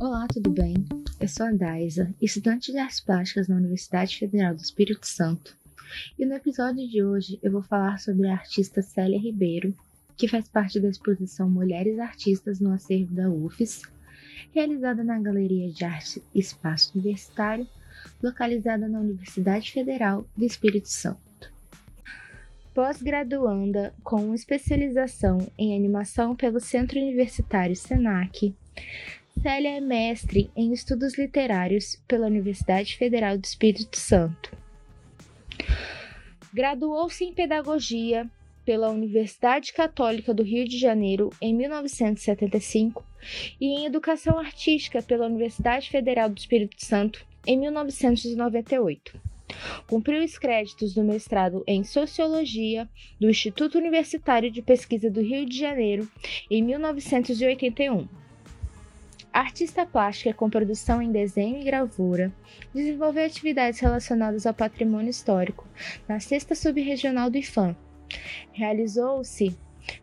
Olá, tudo bem? Eu sou a Daisa, estudante de artes plásticas na Universidade Federal do Espírito Santo. E no episódio de hoje eu vou falar sobre a artista Célia Ribeiro, que faz parte da exposição Mulheres Artistas no acervo da UFES, realizada na Galeria de Arte Espaço Universitário, localizada na Universidade Federal do Espírito Santo. Pós-graduanda com especialização em animação pelo Centro Universitário SENAC, Célia é mestre em estudos literários pela Universidade Federal do Espírito Santo. Graduou-se em pedagogia pela Universidade Católica do Rio de Janeiro em 1975 e em educação artística pela Universidade Federal do Espírito Santo em 1998. Cumpriu os créditos do mestrado em Sociologia do Instituto Universitário de Pesquisa do Rio de Janeiro em 1981 Artista plástica com produção em desenho e gravura, desenvolveu atividades relacionadas ao patrimônio histórico na Sexta Subregional do IFAM. Realizou-se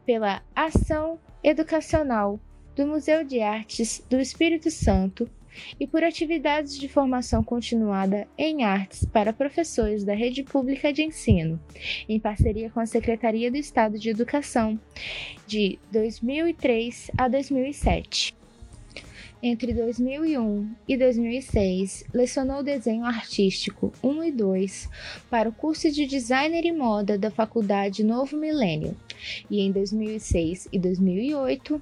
pela Ação Educacional do Museu de Artes do Espírito Santo e por atividades de formação continuada em artes para professores da rede pública de ensino, em parceria com a Secretaria do Estado de Educação, de 2003 a 2007. Entre 2001 e 2006, lecionou desenho artístico 1 e 2 para o curso de Designer e Moda da Faculdade Novo Milênio, e em 2006 e 2008,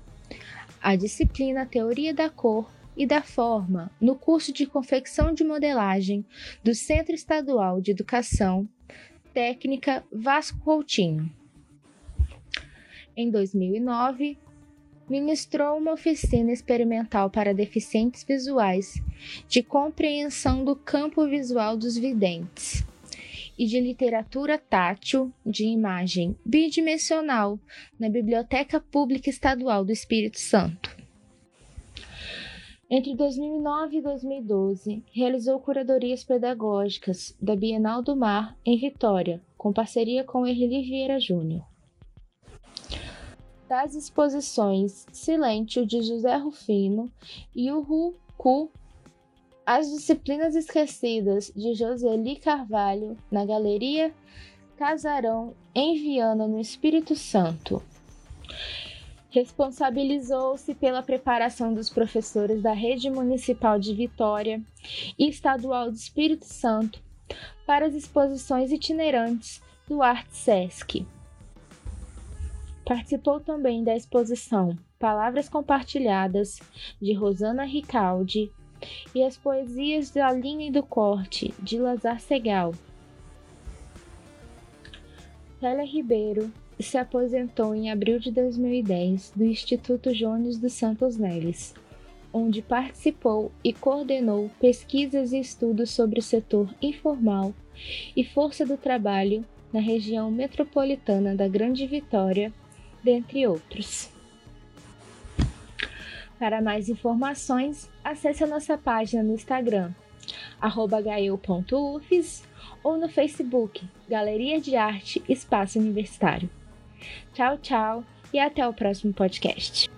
a disciplina Teoria da Cor e da Forma no curso de Confecção de Modelagem do Centro Estadual de Educação Técnica Vasco Coutinho. Em 2009, ministrou uma oficina experimental para deficientes visuais de compreensão do campo visual dos videntes e de literatura tátil de imagem bidimensional na Biblioteca Pública Estadual do Espírito Santo. Entre 2009 e 2012, realizou curadorias pedagógicas da Bienal do Mar em Vitória, com parceria com Erli Vieira Júnior das exposições Silêncio de José Rufino e o Rucu, As Disciplinas Esquecidas de Joseli Carvalho na Galeria Casarão em Viana, no Espírito Santo. Responsabilizou-se pela preparação dos professores da Rede Municipal de Vitória e Estadual do Espírito Santo para as exposições itinerantes do Arte Sesc. Participou também da exposição Palavras Compartilhadas, de Rosana Ricaldi, e as poesias da linha e do corte, de Lazar Segal. Célia Ribeiro se aposentou em abril de 2010 do Instituto Jones dos Santos Neves, onde participou e coordenou pesquisas e estudos sobre o setor informal e força do trabalho na região metropolitana da Grande Vitória dentre outros. Para mais informações, acesse a nossa página no Instagram, gael.ufes ou no Facebook, Galeria de Arte Espaço Universitário. Tchau, tchau e até o próximo podcast.